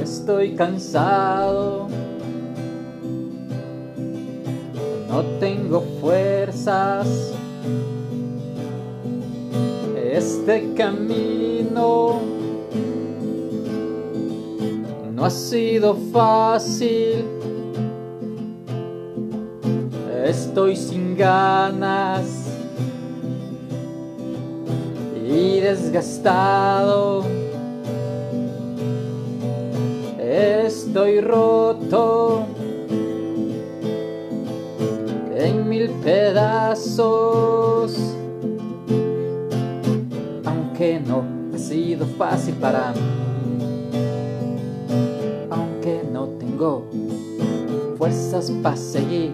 Estoy cansado, no tengo fuerzas. Este camino no ha sido fácil. Estoy sin ganas y desgastado. Roto en mil pedazos. Aunque no ha sido fácil para mí. Aunque no tengo fuerzas para seguir.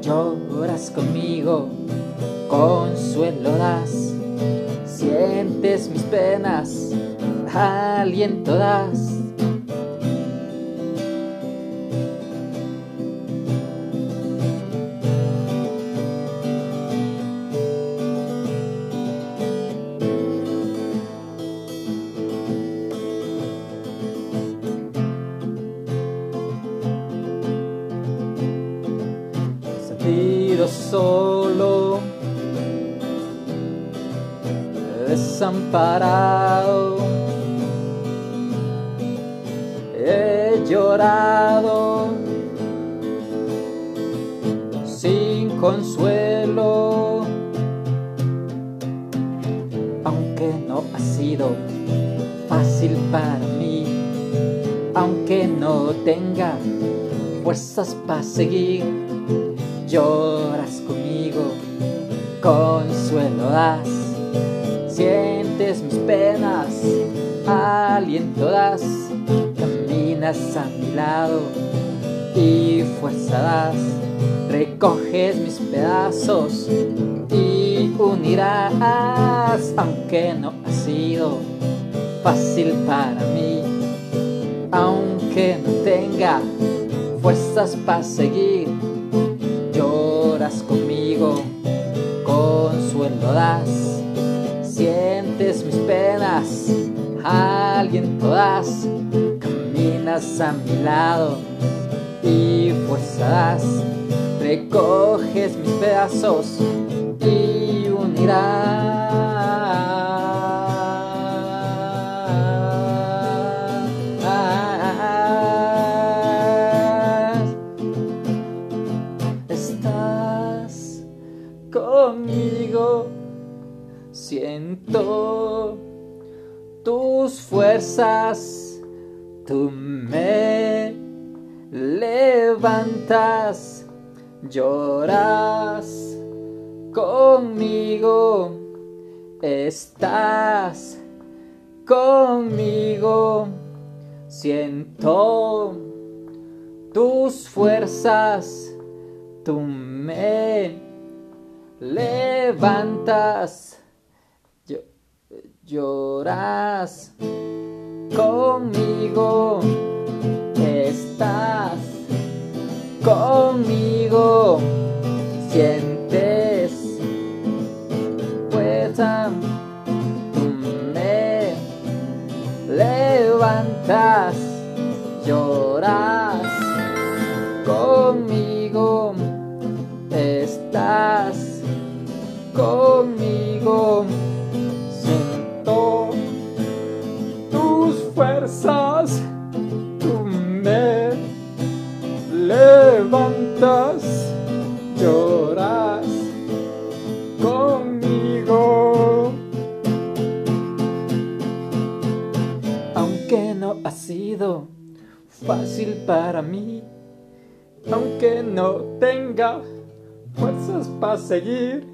Lloras conmigo, consuelo das. Sientes mis penas, aliento das. Solo, desamparado. He llorado sin consuelo, aunque no ha sido fácil para mí, aunque no tenga fuerzas para seguir lloras conmigo, consuelo das, sientes mis penas, aliento das, caminas a mi lado y fuerza das, recoges mis pedazos y unirás, aunque no ha sido fácil para mí, aunque no tenga fuerzas para seguir conmigo, consuelo das, sientes mis penas, aliento das, caminas a mi lado y fuerza recoges mis pedazos y unirás. Siento tus fuerzas, tú me levantas, lloras conmigo, estás conmigo, siento tus fuerzas, tú me levantas, lloras conmigo, estás conmigo, sientes fuerza, me levantas, lloras conmigo, estás conmigo, lloras conmigo. Aunque no ha sido fácil para mí, aunque no tenga fuerzas para seguir,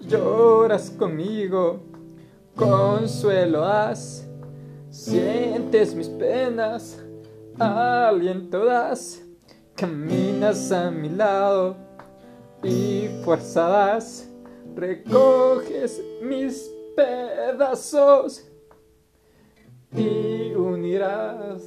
lloras conmigo, consuelo das, sientes mis penas, aliento das, caminas a mi lado y fuerza das, recoges mis pedazos y unirás